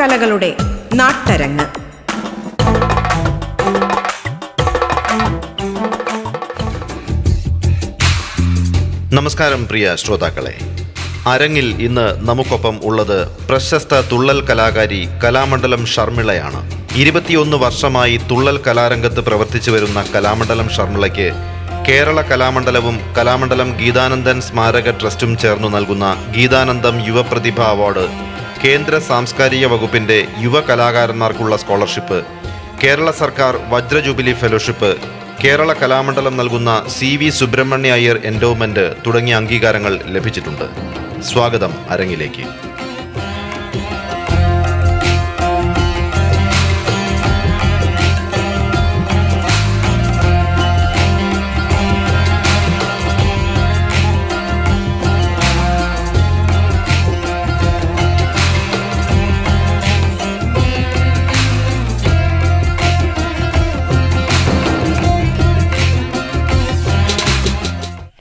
നാടൻകലകളുടെ നാട്ടരങ്ങ്. നമസ്കാരം പ്രിയ ശ്രോതാക്കളെ. അരങ്ങിൽ ഇന്ന് നമുക്കൊപ്പം ഉള്ളത് പ്രശസ്ത തുള്ളൽ കലാകാരി കലാമണ്ഡലം ഷർമിളയാണ്. ഇരുപത്തിയൊന്ന് വർഷമായി തുള്ളൽ കലാരംഗത്ത് പ്രവർത്തിച്ചു വരുന്ന കലാമണ്ഡലം ഷർമിളയ്ക്ക് കേരള കലാമണ്ഡലവും കലാമണ്ഡലം ഗീതാനന്ദൻ സ്മാരക ട്രസ്റ്റും ചേർന്ന് നൽകുന്ന ഗീതാനന്ദം യുവപ്രതിഭ അവാർഡ് കേന്ദ്ര സാംസ്കാരിക വകുപ്പിന്റെ യുവ കലാകാരന്മാർക്കുള്ള സ്കോളർഷിപ്പ് കേരള സർക്കാർ വജ്രജൂബിലി ഫെലോഷിപ്പ് കേരള കലാമണ്ഡലം നൽകുന്ന C V Subramania Iyer endowment തുടങ്ങിയ അംഗീകാരങ്ങൾ ലഭിച്ചിട്ടുണ്ട്. സ്വാഗതം അരങ്ങിലേക്ക്.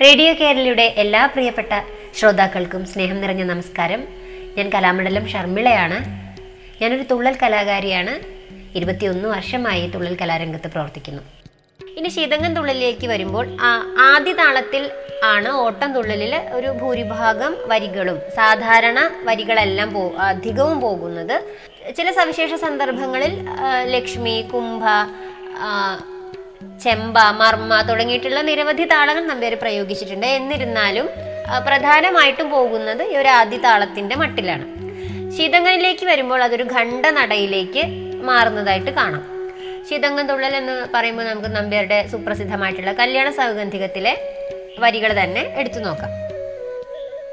റേഡിയോ കേരളയുടെ എല്ലാ പ്രിയപ്പെട്ട ശ്രോതാക്കൾക്കും സ്നേഹം നിറഞ്ഞ നമസ്കാരം. ഞാൻ കലാമണ്ഡലം ഷർമിളയാണ്. ഞാനൊരു തുള്ളൽ കലാകാരിയാണ്. ഇരുപത്തിയൊന്ന് വർഷമായി തുള്ളൽ കലാരംഗത്ത് പ്രവർത്തിക്കുന്നു. ഇനി ശീതങ്കം തുള്ളലിലേക്ക് വരുമ്പോൾ ആദ്യ താളത്തിൽ ആണ് ഓട്ടം തുള്ളലിൽ ഒരു ഭൂരിഭാഗം വരികളും സാധാരണ വരികളെല്ലാം പോ അധികവും പോകുന്നത്. ചില സവിശേഷ സന്ദർഭങ്ങളിൽ ലക്ഷ്മി കുംഭ ചെമ്പ മർമ്മ തുടങ്ങിയിട്ടുള്ള നിരവധി താളങ്ങൾ നമ്പ്യാർ പ്രയോഗിച്ചിട്ടുണ്ട്. എന്നിരുന്നാലും പ്രധാനമായിട്ടും പോകുന്നത് ഈ ഒരു ആദ്യ താളത്തിന്റെ മട്ടിലാണ്. ശീതങ്ങനിലേക്ക് വരുമ്പോൾ അതൊരു ഖണ്ഡനടയിലേക്ക് മാറുന്നതായിട്ട് കാണാം. ശീതങ്ങൻ തുള്ളൽ എന്ന് പറയുമ്പോൾ നമുക്ക് നമ്പ്യാരുടെ സുപ്രസിദ്ധമായിട്ടുള്ള കല്യാണ സൗഗന്ധികത്തിലെ വരികൾ തന്നെ എടുത്തു നോക്കാം.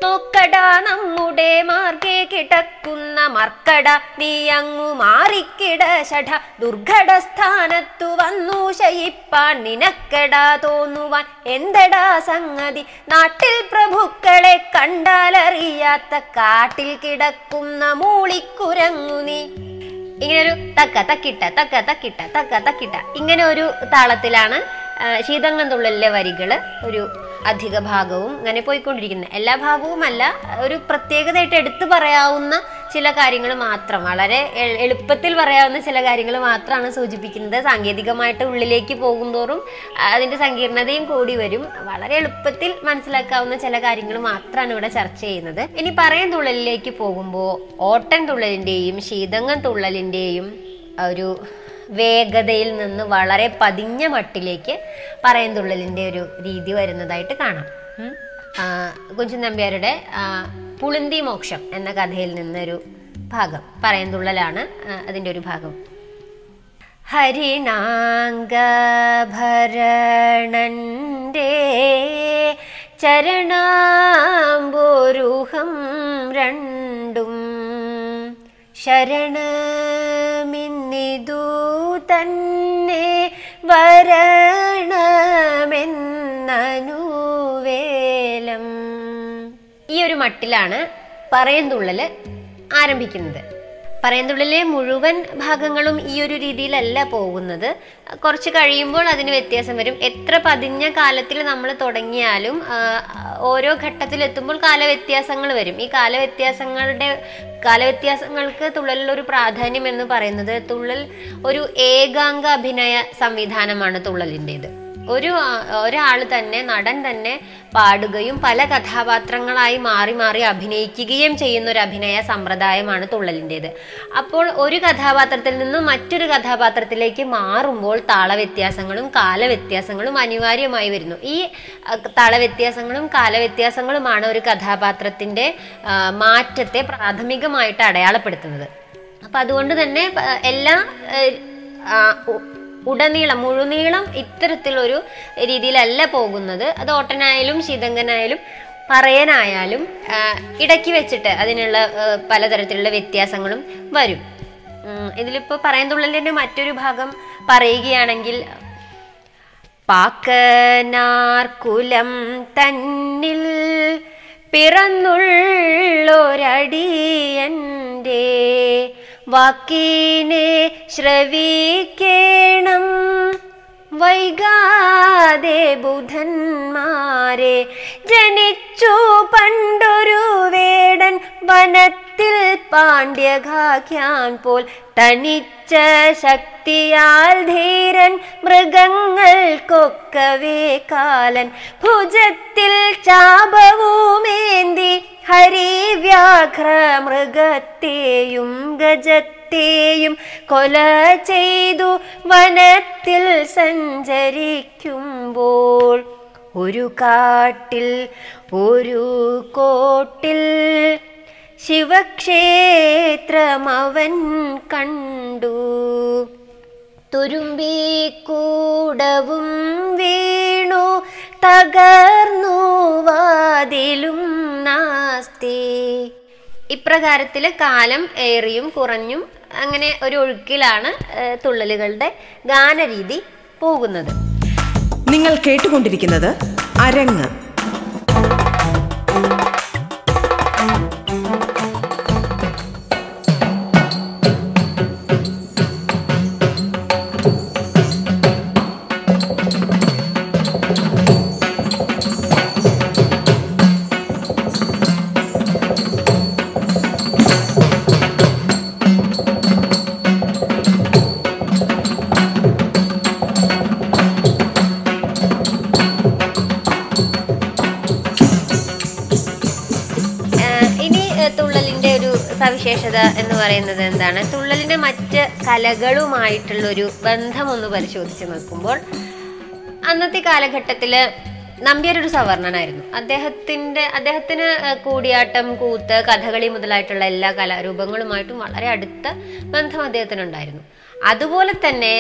നോക്കട നമ്മുടെ മാർഗേ കിടക്കുന്ന മർക്കട. നീ അങ്ങു മാറിക്കിട ഷഠ ദുർഘട സ്ഥാനത്തു വന്നു ശയിപ്പാൻ നിനക്കടാ തോന്നുവാൻ എന്തടാ സംഗതി? നാട്ടിൽ പ്രഭുക്കളെ കണ്ടാലറിയാത്ത കാട്ടിൽ കിടക്കുന്ന മൂളിക്കുരങ്ങു നീ. ഇങ്ങനൊരു തക്ക തക്കിട്ട തക്ക തക്കിട്ട തക്ക തക്കിട്ട. ഇങ്ങനെ ഒരു താളത്തിലാണ് ആ, ശീതങ്ങൻ തുള്ളലിലെ വരികൾ ഒരു അധിക ഭാഗവും അങ്ങനെ പോയിക്കൊണ്ടിരിക്കുന്നത്. എല്ലാ ഭാഗവുമല്ല ഒരു പ്രത്യേകതയായിട്ട് എടുത്തു പറയാവുന്ന ചില കാര്യങ്ങൾ മാത്രം വളരെ എളുപ്പത്തിൽ പറയാവുന്ന ചില കാര്യങ്ങൾ മാത്രമാണ് സൂചിപ്പിക്കുന്നത്. സാങ്കേതികമായിട്ട് ഉള്ളിലേക്ക് പോകുന്തോറും അതിന്റെ സങ്കീർണതയും കൂടി വരും. വളരെ എളുപ്പത്തിൽ മനസ്സിലാക്കാവുന്ന ചില കാര്യങ്ങൾ മാത്രമാണ് ഇവിടെ ചർച്ച ചെയ്യുന്നത്. ഇനി പറയൻ തുള്ളലിലേക്ക് പോകുമ്പോൾ ഓട്ടൻ തുള്ളലിന്റെയും ശീതങ്ങൻ തുള്ളലിന്റെയും ഒരു വേഗതയിൽ നിന്ന് വളരെ പതിഞ്ഞ മട്ടിലേക്ക് പറയന്തുള്ളലിന്റെ ഒരു രീതി വരുന്നതായിട്ട് കാണാം. കുഞ്ചൻ നമ്പ്യാരുടെ പുളിന്തി മോക്ഷം എന്ന കഥയിൽ നിന്നൊരു ഭാഗം പറയന്തുള്ളലാണ് അതിന്റെ ഒരു ഭാഗം. ഹരിണാംഗഭരണന്റെ ചരണാംബോരുഹം രണ്ടും ശരണമിന്നിതു തന്നെ വരണമെന്നനുവേലം. ഈ ഒരു മട്ടിലാണ് പറയന്തുള്ളൽ ആരംഭിക്കുന്നത്. പറയന്തുള്ളിലെ മുഴുവൻ ഭാഗങ്ങളും ഈ ഒരു രീതിയിലല്ല പോകുന്നത്. കുറച്ച് കഴിയുമ്പോൾ അതിന് വ്യത്യാസം വരും. എത്ര പതിഞ്ഞ കാലത്തിൽ നമ്മൾ തുടങ്ങിയാലും ഓരോ ഘട്ടത്തിലെത്തുമ്പോൾ കാലവ്യത്യാസങ്ങൾ വരും. ഈ കാലവ്യത്യാസങ്ങളുടെ കാലവ്യത്യാസങ്ങൾക്ക് തുള്ളലിലൊരു പ്രാധാന്യം എന്ന് പറയുന്നത് തുള്ളൽ ഒരു ഏകാംഗ അഭിനയ സംവിധാനമാണ് തുള്ളലിന്റെത്. ഒരു ഒരാൾ തന്നെ നടൻ തന്നെ പാടുകയും പല കഥാപാത്രങ്ങളായി മാറി മാറി അഭിനയിക്കുകയും ചെയ്യുന്ന ഒരു അഭിനയ സമ്പ്രദായമാണ് തുള്ളലിന്റെത്. അപ്പോൾ ഒരു കഥാപാത്രത്തിൽ നിന്നും മറ്റൊരു കഥാപാത്രത്തിലേക്ക് മാറുമ്പോൾ താളവ്യത്യാസങ്ങളും കാലവ്യത്യാസങ്ങളും അനിവാര്യമായി വരുന്നു. ഈ താളവ്യത്യാസങ്ങളും കാലവ്യത്യാസങ്ങളുമാണ് ഒരു കഥാപാത്രത്തിന്റെ മാറ്റത്തെ പ്രാഥമികമായിട്ട് അടയാളപ്പെടുത്തുന്നത്. അപ്പം അതുകൊണ്ട് തന്നെ എല്ലാ ഉടനീളം മുഴുനീളം ഇത്തരത്തിലൊരു രീതിയിലല്ല പോകുന്നത്. അത് ഓട്ടനായാലും ശീതങ്കനായാലും പറയനായാലും ഇടയ്ക്ക് വെച്ചിട്ട് അതിനുള്ള പലതരത്തിലുള്ള വ്യത്യാസങ്ങളും വരും. ഇതിലിപ്പോൾ പറയുന്നുള്ളതിന്റെ മറ്റൊരു ഭാഗം പറയുകയാണെങ്കിൽ പാക്കനാർക്കുലം തന്നിൽ പിറന്നുള്ളൊരടിയന്റെ വാക്കിനെ ശ്രവിക്കേണം. വൈകാതെ ബുധന്മാരെ ജനിച്ചു പണ്ടൊരു വേടൻ വനത്തിൽ ഭുജത്തിൽ പാണ്ഡ്യഘാഖ്യാൻ പോൽ തനിച്ച ശക്തിയാൽ ധീരൻ മൃഗങ്ങൾക്കൊക്കവേ കാലൻ. ഭുജത്തിൽ ചാപവുമേന്തി ഹരിവ്യാഘ്ര മൃഗത്തെയും ഗജത്തെയും കൊല ചെയ്തു വനത്തിൽ സഞ്ചരിക്കുമ്പോൾ ഒരു കാട്ടിൽ ഒരു കോട്ടിൽ ശിവക്ഷേത്രമവൻ കണ്ടു. തുരുമ്പിക്കൂടവും വീണു തകർന്നു വാതിലും നാസ്തി. ഇപ്രകാരത്തിൽ കാലം ഏറിയും കുറഞ്ഞും അങ്ങനെ ഒരു ഒഴുക്കിലാണ് തുള്ളലുകളുടെ ഗാനരീതി പോകുന്നത്. നിങ്ങൾ കേട്ടുകൊണ്ടിരിക്കുന്നത് അരങ്ങ്. സവിശേഷത എന്ന് പറയുന്നത് എന്താണ്? തുള്ളലിന്റെ മറ്റ് കലകളുമായിട്ടുള്ള ഒരു ബന്ധം ഒന്ന് പരിശോധിച്ച് നോക്കുമ്പോൾ അന്നത്തെ കാലഘട്ടത്തിൽ നമ്പ്യാർ ഒരു സവർണനായിരുന്നു അദ്ദേഹത്തിന്റെ അദ്ദേഹത്തിന് കൂടിയാട്ടം കൂത്ത് കഥകളി മുതലായിട്ടുള്ള എല്ലാ കലാരൂപങ്ങളുമായിട്ടും വളരെ അടുത്ത ബന്ധം അദ്ദേഹത്തിനുണ്ടായിരുന്നു. അതുപോലെ തന്നെ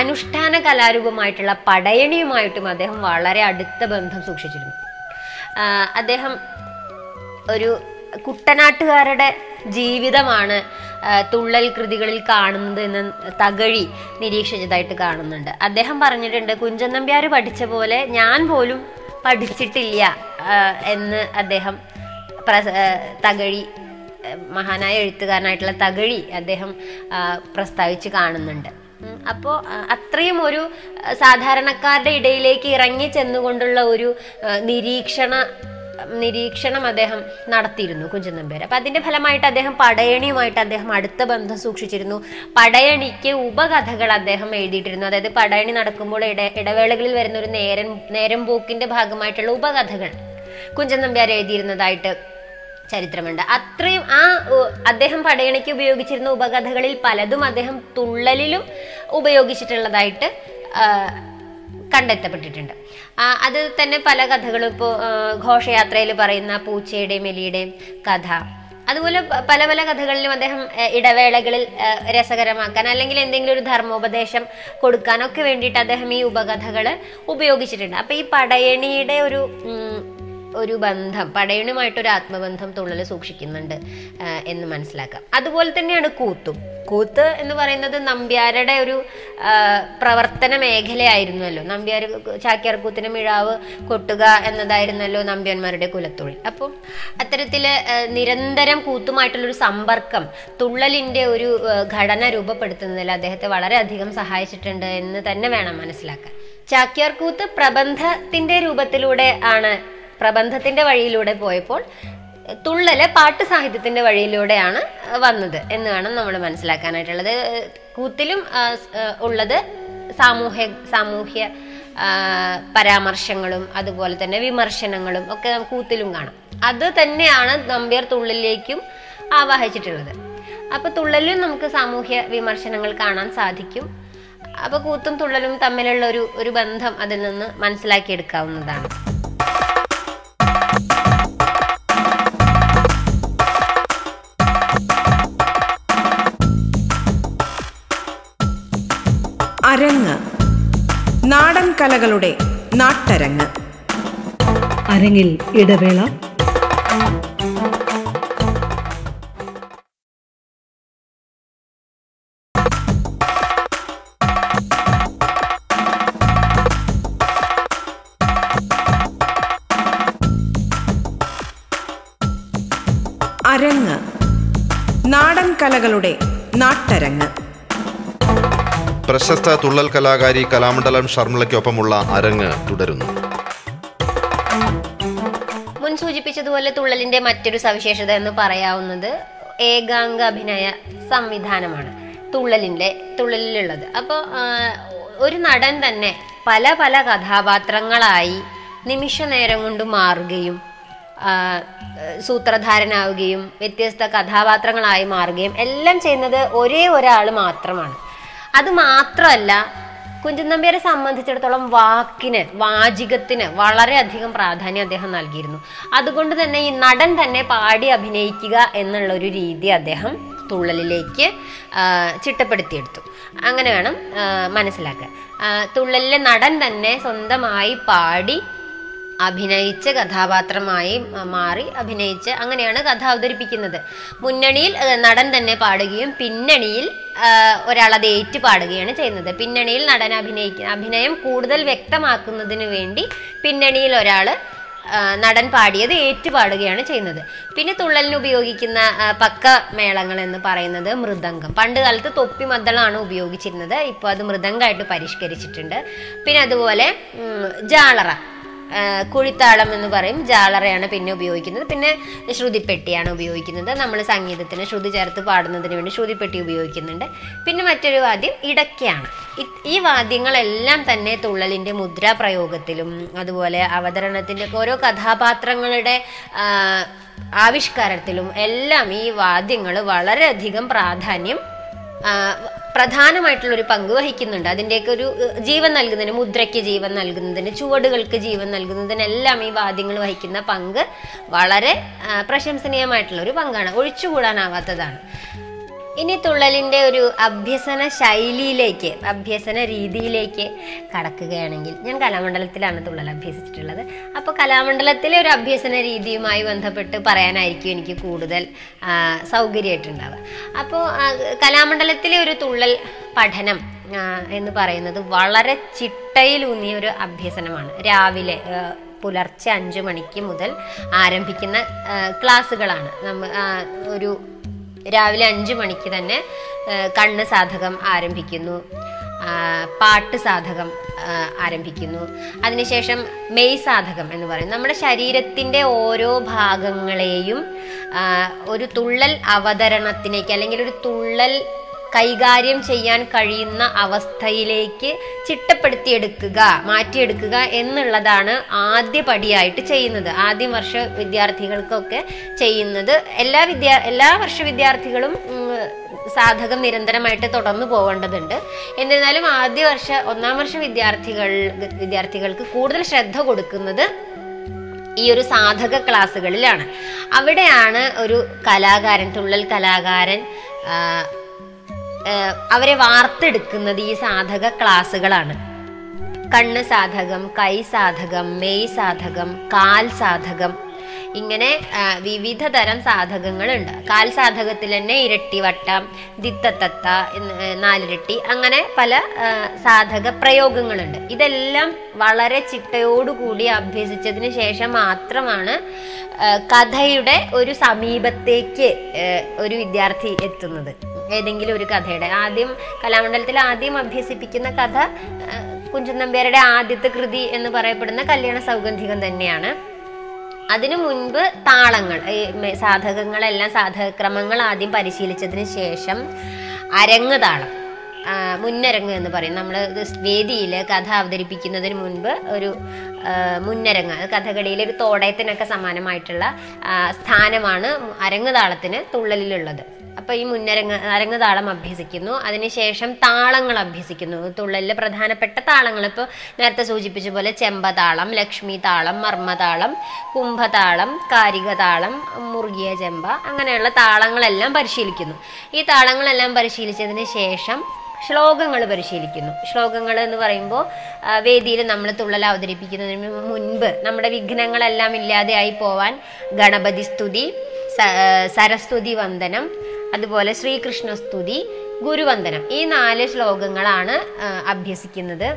അനുഷ്ഠാന കലാരൂപമായിട്ടുള്ള പടയണിയുമായിട്ടും അദ്ദേഹം വളരെ അടുത്ത ബന്ധം സൂക്ഷിച്ചിരുന്നു. അദ്ദേഹം ഒരു കുട്ടനാട്ടുകാരുടെ ജീവിതമാണ് തുള്ളൽ കൃതികളിൽ കാണുന്നത് എന്ന് തകഴി നിരീക്ഷിച്ചതായിട്ട് കാണുന്നുണ്ട്. അദ്ദേഹം പറഞ്ഞിട്ടുണ്ട് കുഞ്ചൻ നമ്പ്യാർ പഠിച്ച പോലെ ഞാൻ പോലും പഠിച്ചിട്ടില്ല എന്ന് അദ്ദേഹം തകഴി മഹാനായ എഴുത്തുകാരനായിട്ടുള്ള തകഴി അദ്ദേഹം പ്രസ്താവിച്ച് കാണുന്നുണ്ട്. അപ്പോൾ അത്രയും ഒരു സാധാരണക്കാരുടെ ഇടയിലേക്ക് ഇറങ്ങി ചെന്നുകൊണ്ടുള്ള ഒരു നിരീക്ഷണ നിരീക്ഷണം അദ്ദേഹം നടത്തിയിരുന്നു കുഞ്ചൻ നമ്പ്യാർ അപ്പം അതിന്റെ ഫലമായിട്ട് അദ്ദേഹം പടയണിയുമായിട്ട് അദ്ദേഹം അടുത്ത ബന്ധം സൂക്ഷിച്ചിരുന്നു. പടയണിക്ക് ഉപകഥകൾ അദ്ദേഹം എഴുതിയിട്ടിരുന്നു. അതായത് പടയണി നടക്കുമ്പോൾ ഇട ഇടവേളകളിൽ വരുന്ന ഒരു നേരം നേരം പോക്കിന്റെ ഭാഗമായിട്ടുള്ള ഉപകഥകൾ കുഞ്ചൻ നമ്പ്യാർ എഴുതിയിരുന്നതായിട്ട് ചരിത്രമുണ്ട്. അത്രയും ആ അദ്ദേഹം പടയണിക്ക് ഉപയോഗിച്ചിരുന്ന ഉപകഥകളിൽ പലതും അദ്ദേഹം തുള്ളലിലും ഉപയോഗിച്ചിട്ടുള്ളതായിട്ട് കണ്ടെത്തപ്പെട്ടിട്ടുണ്ട്. അത് തന്നെ പല കഥകളും ഇപ്പോൾ ഘോഷയാത്രയിൽ പറയുന്ന പൂച്ചയുടെയും എലിയുടെയും കഥ. അതുപോലെ പല പല കഥകളിലും അദ്ദേഹം ഇടവേളകളിൽ രസകരമാക്കാൻ അല്ലെങ്കിൽ എന്തെങ്കിലും ഒരു ധർമ്മോപദേശം കൊടുക്കാനൊക്കെ വേണ്ടിയിട്ട് അദ്ദേഹം ഈ ഉപകഥകൾ ഉപയോഗിച്ചിട്ടുണ്ട്. അപ്പം ഈ പടയണിയുടെ ഒരു ഒരു ബന്ധം പടയണുമായിട്ടൊരു ആത്മബന്ധം തുള്ളൽ സൂക്ഷിക്കുന്നുണ്ട് എന്ന് മനസ്സിലാക്കാം. അതുപോലെ തന്നെയാണ് കൂത്തും. കൂത്ത് എന്ന് പറയുന്നത് നമ്പ്യാരുടെ ഒരു പ്രവർത്തന മേഖലയായിരുന്നല്ലോ. നമ്പ്യാർ ചാക്യാർ കൂത്തിന് മിഴാവ് കൊട്ടുക എന്നതായിരുന്നല്ലോ നമ്പ്യാന്മാരുടെ കുലത്തൊഴിൽ. അപ്പം അത്തരത്തിൽ നിരന്തരം കൂത്തുമായിട്ടുള്ളൊരു സമ്പർക്കം തുള്ളലിന്റെ ഒരു ഘടന രൂപപ്പെടുത്തുന്നതിൽ അദ്ദേഹത്തെ വളരെയധികം സഹായിച്ചിട്ടുണ്ട് എന്ന് തന്നെ വേണം മനസ്സിലാക്കാൻ. ചാക്യാർ കൂത്ത് പ്രബന്ധത്തിന്റെ രൂപത്തിലൂടെ ആണ് പ്രബന്ധത്തിന്റെ വഴിയിലൂടെ പോയപ്പോൾ തുള്ളൽ പാട്ട് സാഹിത്യത്തിന്റെ വഴിയിലൂടെയാണ് വന്നത് എന്ന് വേണം നമ്മൾ മനസ്സിലാക്കാനായിട്ടുള്ളത്. കൂത്തിലും ഉള്ളത് സാമൂഹ്യ സാമൂഹ്യ പരാമർശങ്ങളും അതുപോലെ തന്നെ വിമർശനങ്ങളും ഒക്കെ കൂത്തിലും കാണാം. അത് തന്നെയാണ് നമ്പ്യാർ തുള്ളലിലേക്കും ആവാഹിച്ചിട്ടുള്ളത്. അപ്പൊ തുള്ളലും നമുക്ക് സാമൂഹ്യ വിമർശനങ്ങൾ കാണാൻ സാധിക്കും. അപ്പൊ കൂത്തും തുള്ളലും തമ്മിലുള്ള ഒരു ഒരു ബന്ധം അതിൽ നിന്ന് മനസ്സിലാക്കിയെടുക്കാവുന്നതാണ്. അരങ്ങ്. നാടൻ കലകളുടെ നാട്ടരങ്ങ്. അരങ്ങിൽ ഇടവേള. പ്രശസ്ത തുള്ളൽ കലാകാരി കലാമണ്ഡലം ഷർമിളയ്ക്കൊപ്പമുള്ള അരങ്ങ് തുടരുന്നു. മുൻ സൂചിപ്പിച്ചതുപോലെ തുള്ളലിന്റെ മറ്റൊരു സവിശേഷത എന്ന് പറയാവുന്നത് ഏകാംഗ അഭിനയ സംവിധാനമാണ് തുള്ളലിന്റെ തുള്ളലിലുള്ളത്. അപ്പോൾ ഒരു നടൻ തന്നെ പല പല കഥാപാത്രങ്ങളായി നിമിഷ നേരം കൊണ്ട് മാറുകയും സൂത്രധാരനാവുകയും വ്യത്യസ്ത കഥാപാത്രങ്ങളായി മാറുകയും എല്ലാം ചെയ്യുന്നത് ഒരേ ഒരാൾ മാത്രമാണ്. അത് മാത്രമല്ല കുഞ്ചൻ നമ്പ്യാരെ സംബന്ധിച്ചിടത്തോളം വാക്കിന് വാചികത്തിന് വളരെയധികം പ്രാധാന്യം അദ്ദേഹം നൽകിയിരുന്നു. അതുകൊണ്ട് തന്നെ ഈ നടൻ തന്നെ പാടി അഭിനയിക്കുക എന്നുള്ള ഒരു രീതി അദ്ദേഹം തുള്ളലിലേക്ക് ചിട്ടപ്പെടുത്തിയെടുത്തു. അങ്ങനെ വേണം മനസ്സിലാക്കുക തുള്ളലിലെ നടൻ തന്നെ സ്വന്തമായി പാടി അഭിനയിച്ച് കഥാപാത്രമായി മാറി അഭിനയിച്ച് അങ്ങനെയാണ് കഥ അവതരിപ്പിക്കുന്നത്. മുന്നണിയിൽ നടൻ തന്നെ പാടുകയും പിന്നണിയിൽ അത് ഏറ്റു പാടുകയാണ് ചെയ്യുന്നത്. പിന്നണിയിൽ നടൻ അഭിനയിക്കുന്ന അഭിനയം കൂടുതൽ വ്യക്തമാക്കുന്നതിന് വേണ്ടി പിന്നണിയിൽ ഒരാൾ നടൻ പാടിയത് ഏറ്റുപാടുകയാണ് ചെയ്യുന്നത്. പിന്നെ തുള്ളലിന് ഉപയോഗിക്കുന്ന പക്ക മേളങ്ങൾ എന്ന് പറയുന്നത് മൃദംഗം. പണ്ട് കാലത്ത് തൊപ്പി മദ്ദളമാണ് ഉപയോഗിച്ചിരുന്നത്. ഇപ്പോൾ അത് മൃദംഗമായിട്ട് പരിഷ്കരിച്ചിട്ടുണ്ട്. പിന്നെ അതുപോലെ ജാളറ. കുഴിത്താളം എന്ന് പറയും. ജാളറയാണ് പിന്നെ ഉപയോഗിക്കുന്നത്. പിന്നെ ശ്രുതിപ്പെട്ടിയാണ് ഉപയോഗിക്കുന്നത്. നമ്മൾ സംഗീതത്തിന് ശ്രുതി ചേർത്ത് പാടുന്നതിന് വേണ്ടി ശ്രുതിപ്പെട്ടി ഉപയോഗിക്കുന്നുണ്ട്. പിന്നെ മറ്റൊരു വാദ്യം ഇടയ്ക്കാണ്. ഈ വാദ്യങ്ങളെല്ലാം തന്നെ തുള്ളലിന്റെ മുദ്രാപ്രയോഗത്തിലും അതുപോലെ അവതരണത്തിന്റെ ഓരോ കഥാപാത്രങ്ങളുടെ ആവിഷ്കാരത്തിലും എല്ലാം ഈ വാദ്യങ്ങൾ വളരെയധികം പ്രാധാന്യം പ്രധാനമായിട്ടുള്ള ഒരു പങ്ക് വഹിക്കുന്നുണ്ട്. അതിന്റെയൊക്കെ ഒരു ജീവൻ നൽകുന്നതിന് മുദ്രയ്ക്ക് ജീവൻ നൽകുന്നതിന് ചുവടുകൾക്ക് ജീവൻ നൽകുന്നതിനെല്ലാം ഈ വാദ്യങ്ങൾ വഹിക്കുന്ന പങ്ക് വളരെ പ്രശംസനീയമായിട്ടുള്ള ഒരു പങ്കാണ്. ഒഴിച്ചുകൂടാനാവാത്തതാണ്. ഇനി തുള്ളലിന്റെ ഒരു അഭ്യസന ശൈലിയിലേക്ക് അഭ്യസന രീതിയിലേക്ക് കടക്കുകയാണെങ്കിൽ ഞാൻ കലാമണ്ഡലത്തിലാണ് തുള്ളൽ അഭ്യസിച്ചിട്ടുള്ളത്. അപ്പോൾ കലാമണ്ഡലത്തിലെ ഒരു അഭ്യസന രീതിയുമായി ബന്ധപ്പെട്ട് പറയാനായിരിക്കും എനിക്ക് കൂടുതൽ സൗകര്യമായിട്ടുണ്ടാവുക. അപ്പോൾ കലാമണ്ഡലത്തിലെ ഒരു തുള്ളൽ പഠനം എന്ന് പറയുന്നത് വളരെ ചിട്ടയിലൂന്നിയ ഒരു അഭ്യസനമാണ്. രാവിലെ പുലർച്ചെ അഞ്ച് മണിക്ക് മുതൽ ആരംഭിക്കുന്ന ക്ലാസ്സുകളാണ്. നമ്മ ഒരു രാവിലെ അഞ്ച് മണിക്ക് തന്നെ കണ്ണ് സാധകം ആരംഭിക്കുന്നു. പാട്ട് സാധകം ആരംഭിക്കുന്നു. അതിനുശേഷം മെയ് സാധകം എന്ന് പറയും. നമ്മുടെ ശരീരത്തിന്റെ ഓരോ ഭാഗങ്ങളെയും ഒരു തുള്ളൽ അവതരണത്തിലേക്ക് അല്ലെങ്കിൽ ഒരു തുള്ളൽ കൈകാര്യം ചെയ്യാൻ കഴിയുന്ന അവസ്ഥയിലേക്ക് ചിട്ടപ്പെടുത്തിയെടുക്കുക മാറ്റിയെടുക്കുക എന്നുള്ളതാണ് ആദ്യ പടിയായിട്ട് ചെയ്യുന്നത്. ആദ്യ വർഷ വിദ്യാർത്ഥികൾക്കൊക്കെ ചെയ്യുന്നത് എല്ലാ വിദ്യാ എല്ലാ വർഷ വിദ്യാർത്ഥികളും സാധകം നിരന്തരമായിട്ട് തുടർന്നു പോകേണ്ടതുണ്ട്. എന്നിരുന്നാലും ആദ്യ വർഷ ഒന്നാം വർഷ വിദ്യാർത്ഥികൾ വിദ്യാർത്ഥികൾക്ക് കൂടുതൽ ശ്രദ്ധ കൊടുക്കുന്നത് ഈ ഒരു സാധക ക്ലാസ്സുകളിലാണ്. അവിടെയാണ് ഒരു കലാകാരൻ തുള്ളൽ കലാകാരൻ അവരെ വാർത്തെടുക്കുന്നത് ഈ സാധക ക്ലാസ്സുകളാണ്. കണ്ണ് സാധകം കൈ സാധകം മെയ് സാധകം കാൽ സാധകം ഇങ്ങനെ വിവിധ തരം സാധകങ്ങളുണ്ട്. കാൽ സാധകത്തിൽ തന്നെ ഇരട്ടിവട്ടം ദിത്തത്തത്ത നാലിരട്ടി അങ്ങനെ പല സാധക പ്രയോഗങ്ങളുണ്ട്. ഇതെല്ലാം വളരെ ചിട്ടയോടുകൂടി അഭ്യസിച്ചതിന് ശേഷം മാത്രമാണ് കഥയുടെ ഒരു സമീപത്തേക്ക് ഒരു വിദ്യാർത്ഥി എത്തുന്നത്. ഏതെങ്കിലും ഒരു കഥയുടെ. ആദ്യം കലാമണ്ഡലത്തിൽ ആദ്യം അഭ്യസിപ്പിക്കുന്ന കഥ കുഞ്ചൻ നമ്പ്യാരുടെ ആദ്യത്തെ കൃതി എന്ന് പറയപ്പെടുന്ന കല്യാണ സൗഗന്ധികം തന്നെയാണ്. അതിനു മുൻപ് താളങ്ങൾ സാധകങ്ങളെല്ലാം സാധകക്രമങ്ങൾ ആദ്യം പരിശീലിച്ചതിന് ശേഷം അരങ്ങ് താളം മുന്നരങ്ങ് എന്ന് പറയും. നമ്മൾ വേദിയിൽ കഥ അവതരിപ്പിക്കുന്നതിന് മുൻപ് ഒരു മുന്നരങ്ങ്. അത് കഥകളിയിലെ ഒരു തോടയത്തിനൊക്കെ സമാനമായിട്ടുള്ള സ്ഥാനമാണ് അരങ്ങുതാളത്തിന് തുള്ളലിലുള്ളത്. അപ്പോൾ ഈ മുന്നരങ്ങ് അരങ്ങ് താളം അഭ്യസിക്കുന്നു. അതിനുശേഷം താളങ്ങൾ അഭ്യസിക്കുന്നു. തുള്ളലിലെ പ്രധാനപ്പെട്ട താളങ്ങൾ ഇപ്പോൾ നേരത്തെ സൂചിപ്പിച്ച പോലെ ചെമ്പതാളം ലക്ഷ്മി താളം മർമ്മതാളം കുംഭതാളം കാരിക താളം മുറുകിയ ചെമ്പ അങ്ങനെയുള്ള താളങ്ങളെല്ലാം പരിശീലിക്കുന്നു. ഈ താളങ്ങളെല്ലാം പരിശീലിച്ചതിന് ശേഷം ശ്ലോകങ്ങൾ പരിശീലിക്കുന്നു. ശ്ലോകങ്ങൾ എന്ന് പറയുമ്പോൾ വേദിയിൽ നമ്മൾ തുള്ളൽ അവതരിപ്പിക്കുന്നതിന് മുൻപ് നമ്മുടെ വിഘ്നങ്ങളെല്ലാം ഇല്ലാതെയായി പോവാൻ ഗണപതി സ്തുതി സ- സരസ്വതി വന്ദനം അതുപോലെ ശ്രീകൃഷ്ണ സ്തുതി ഗുരുവന്ദനം ഈ നാല് ശ്ലോകങ്ങളാണ് അഭ്യസിക്കുന്നത്.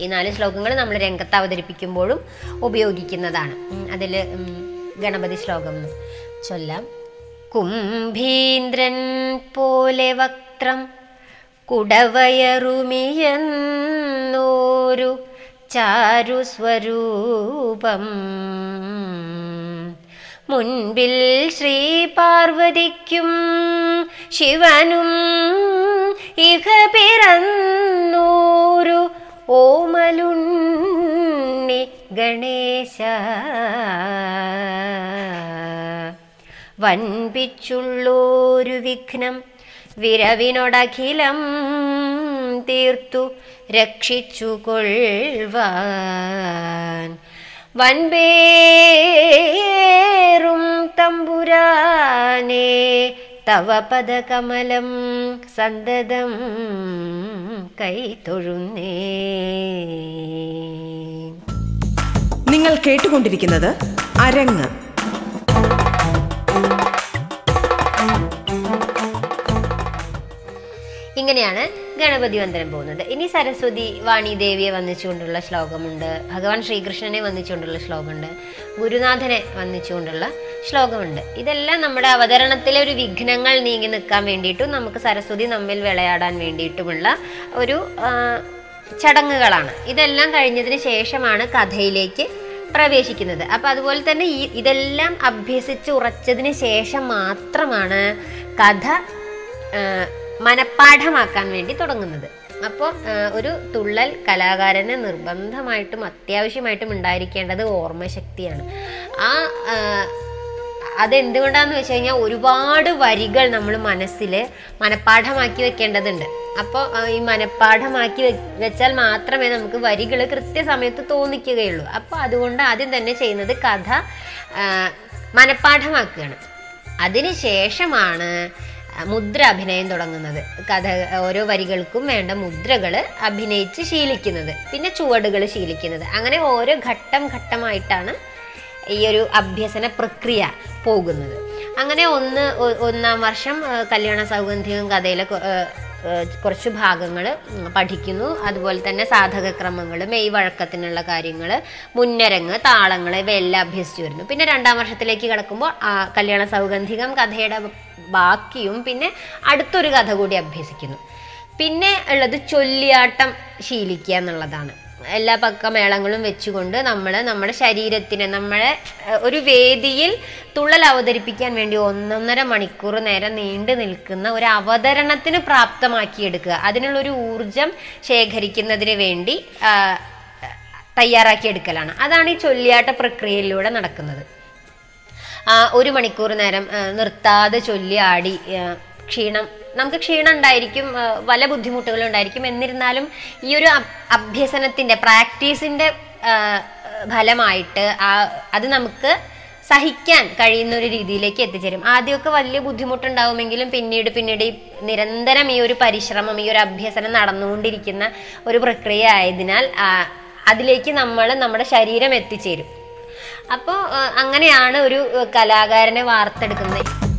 ഈ നാല് ശ്ലോകങ്ങൾ നമ്മൾ രംഗത്ത് അവതരിപ്പിക്കുമ്പോഴും ഉപയോഗിക്കുന്നതാണ്. അതിൽ ഗണപതി ശ്ലോകം ചൊല്ലാം. കുംഭീന്ദ്രൻ പോലെ വക്ത്രം കുടവയറുമിയെന്നോരു ചാരുസ്വരൂപം. മുൻപിൽ ശ്രീ പാർവതിക്കും ശിവനും ഇഹ പിറന്നൂരു ഓമലുണ്ണി ഗണേശ. വൻപിച്ചുള്ളോരു വിഘ്നം വിരവിനോടഖിലം തീർത്തു രക്ഷിച്ചു കൊള്ളുവാൻ വൻപേറും തമ്പുരാനേ തവ പദകമലം സന്തതം കൈതൊഴുന്നേ നിങ്ങൾ കേട്ടുകൊണ്ടിരിക്കുന്നത് അരങ്ങ്. ഇങ്ങനെയാണ് ഗണപതി വന്ദനം പോകുന്നത്. ഇനി സരസ്വതി വാണി ദേവിയെ വന്നിച്ചുകൊണ്ടുള്ള ശ്ലോകമുണ്ട്. ഭഗവാൻ ശ്രീകൃഷ്ണനെ വന്നിച്ചുകൊണ്ടുള്ള ശ്ലോകമുണ്ട്. ഗുരുനാഥനെ വന്നിച്ചുകൊണ്ടുള്ള ശ്ലോകമുണ്ട്. ഇതെല്ലാം നമ്മുടെ അവതരണത്തിലെ ഒരു വിഘ്നങ്ങൾ നീങ്ങി നിൽക്കാൻ വേണ്ടിയിട്ടും നമുക്ക് സരസ്വതി നമ്മിൽ വിളയാടാൻ വേണ്ടിയിട്ടുമുള്ള ഒരു ചടങ്ങുകളാണ്. ഇതെല്ലാം കഴിഞ്ഞതിന് ശേഷമാണ് കഥയിലേക്ക് പ്രവേശിക്കുന്നത്. അപ്പം അതുപോലെ തന്നെ ഈ ഇതെല്ലാം അഭ്യസിച്ച് ഉറച്ചതിന് ശേഷം മാത്രമാണ് കഥ മനഃപ്പാഠമാക്കാൻ വേണ്ടി തുടങ്ങുന്നത്. അപ്പോൾ ഒരു തുള്ളൽ കലാകാരന് നിർബന്ധമായിട്ടും അത്യാവശ്യമായിട്ടും ഉണ്ടായിരിക്കേണ്ടത് ഓർമ്മശക്തിയാണ്. ആ അതെന്തുകൊണ്ടാന്ന് വെച്ച് കഴിഞ്ഞാൽ ഒരുപാട് വരികൾ നമ്മൾ മനസ്സിൽ മനഃപ്പാഠമാക്കി വെക്കേണ്ടതുണ്ട്. അപ്പോൾ ഈ മനഃപ്പാഠമാക്കി വെച്ചാൽ മാത്രമേ നമുക്ക് വരികൾ കൃത്യസമയത്ത് തോന്നിക്കുകയുള്ളൂ. അപ്പോൾ അതുകൊണ്ട് ആദ്യം തന്നെ ചെയ്യുന്നത് കഥ മനഃപ്പാഠമാക്കുകയാണ്. അതിനുശേഷമാണ് മുദ്ര അഭിനയം തുടങ്ങുന്നത്. കഥ ഓരോ വരികൾക്കും വേണ്ട മുദ്രകൾ അഭിനയിച്ച് ശീലിക്കുന്നത്. പിന്നെ ചുവടുകൾ ശീലിക്കുന്നത്. അങ്ങനെ ഓരോ ഘട്ടം ഘട്ടമായിട്ടാണ് ഈ ഒരു അഭ്യസന പ്രക്രിയ പോകുന്നത്. അങ്ങനെ ഒന്ന് ഒന്നാം വർഷം കല്യാണ സൗഗന്ധികം കഥയിലെ കുറച്ച് ഭാഗങ്ങൾ പഠിക്കുന്നു. അതുപോലെ തന്നെ സാധകക്രമങ്ങൾ മെയ് വഴക്കത്തിനുള്ള കാര്യങ്ങൾ മുന്നരങ്ങ് താളങ്ങൾ ഇവയെല്ലാം അഭ്യസിച്ചു വരുന്നു. പിന്നെ രണ്ടാം വർഷത്തിലേക്ക് കിടക്കുമ്പോൾ കല്യാണ സൗഗന്ധികം കഥയുടെ ബാക്കിയും പിന്നെ അടുത്തൊരു കഥ കൂടി അഭ്യസിക്കുന്നു. പിന്നെ ഉള്ളത് ചൊല്ലിയാട്ടം ശീലിക്കുക എന്നുള്ളതാണ്. എല്ലാ പക്ക മേളങ്ങളും വെച്ചുകൊണ്ട് നമ്മൾ നമ്മുടെ ശരീരത്തിനെ നമ്മളെ ഒരു വേദിയിൽ തുള്ളൽ അവതരിപ്പിക്കാൻ വേണ്ടി ഒന്നൊന്നര മണിക്കൂർ നേരം നീണ്ടു നിൽക്കുന്ന ഒരു അവതരണത്തിന് പ്രാപ്തമാക്കിയെടുക്കുക. അതിനുള്ളൊരു ഊർജം ശേഖരിക്കുന്നതിന് വേണ്ടി തയ്യാറാക്കിയെടുക്കലാണ്. അതാണ് ഈ ചൊല്ലിയാട്ട പ്രക്രിയയിലൂടെ നടക്കുന്നത്. ഒരു മണിക്കൂർ നേരം നിർത്താതെ ചൊല്ലി ആടി ക്ഷീണം നമുക്ക് ക്ഷീണം ഉണ്ടായിരിക്കും വല ബുദ്ധിമുട്ടുകളും ഉണ്ടായിരിക്കും. എന്നിരുന്നാലും ഈ ഒരു അഭ്- അഭ്യസനത്തിന്റെ പ്രാക്ടീസിന്റെ ഫലമായിട്ട് ആ അത് നമുക്ക് സഹിക്കാൻ കഴിയുന്ന ഒരു രീതിയിലേക്ക് എത്തിച്ചേരും. ആദ്യമൊക്കെ വലിയ ബുദ്ധിമുട്ടുണ്ടാവുമെങ്കിലും പിന്നീട് പിന്നീട് ഈ നിരന്തരം ഈ ഒരു പരിശ്രമം ഈ ഒരു അഭ്യസനം നടന്നുകൊണ്ടിരിക്കുന്ന ഒരു പ്രക്രിയ ആയതിനാൽ അതിലേക്ക് നമ്മൾ നമ്മുടെ ശരീരം എത്തിച്ചേരും. അപ്പോൾ അങ്ങനെയാണ് ഒരു കലാകാരനെ വാർത്തെടുക്കുന്നത്.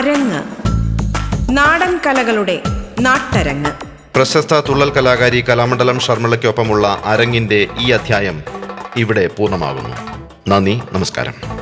അരങ്ങ്. നാടൻ കലകളുടെ നാട്ടരങ്ങ്. പ്രശസ്ത തുള്ളൽ കലാകാരി കലാമണ്ഡലം ശർമ്മിളയ്ക്കൊപ്പമുള്ള അരങ്ങിന്റെ ഈ അധ്യായം ഇവിടെ പൂർണമാകുന്നു. നന്ദി നമസ്കാരം.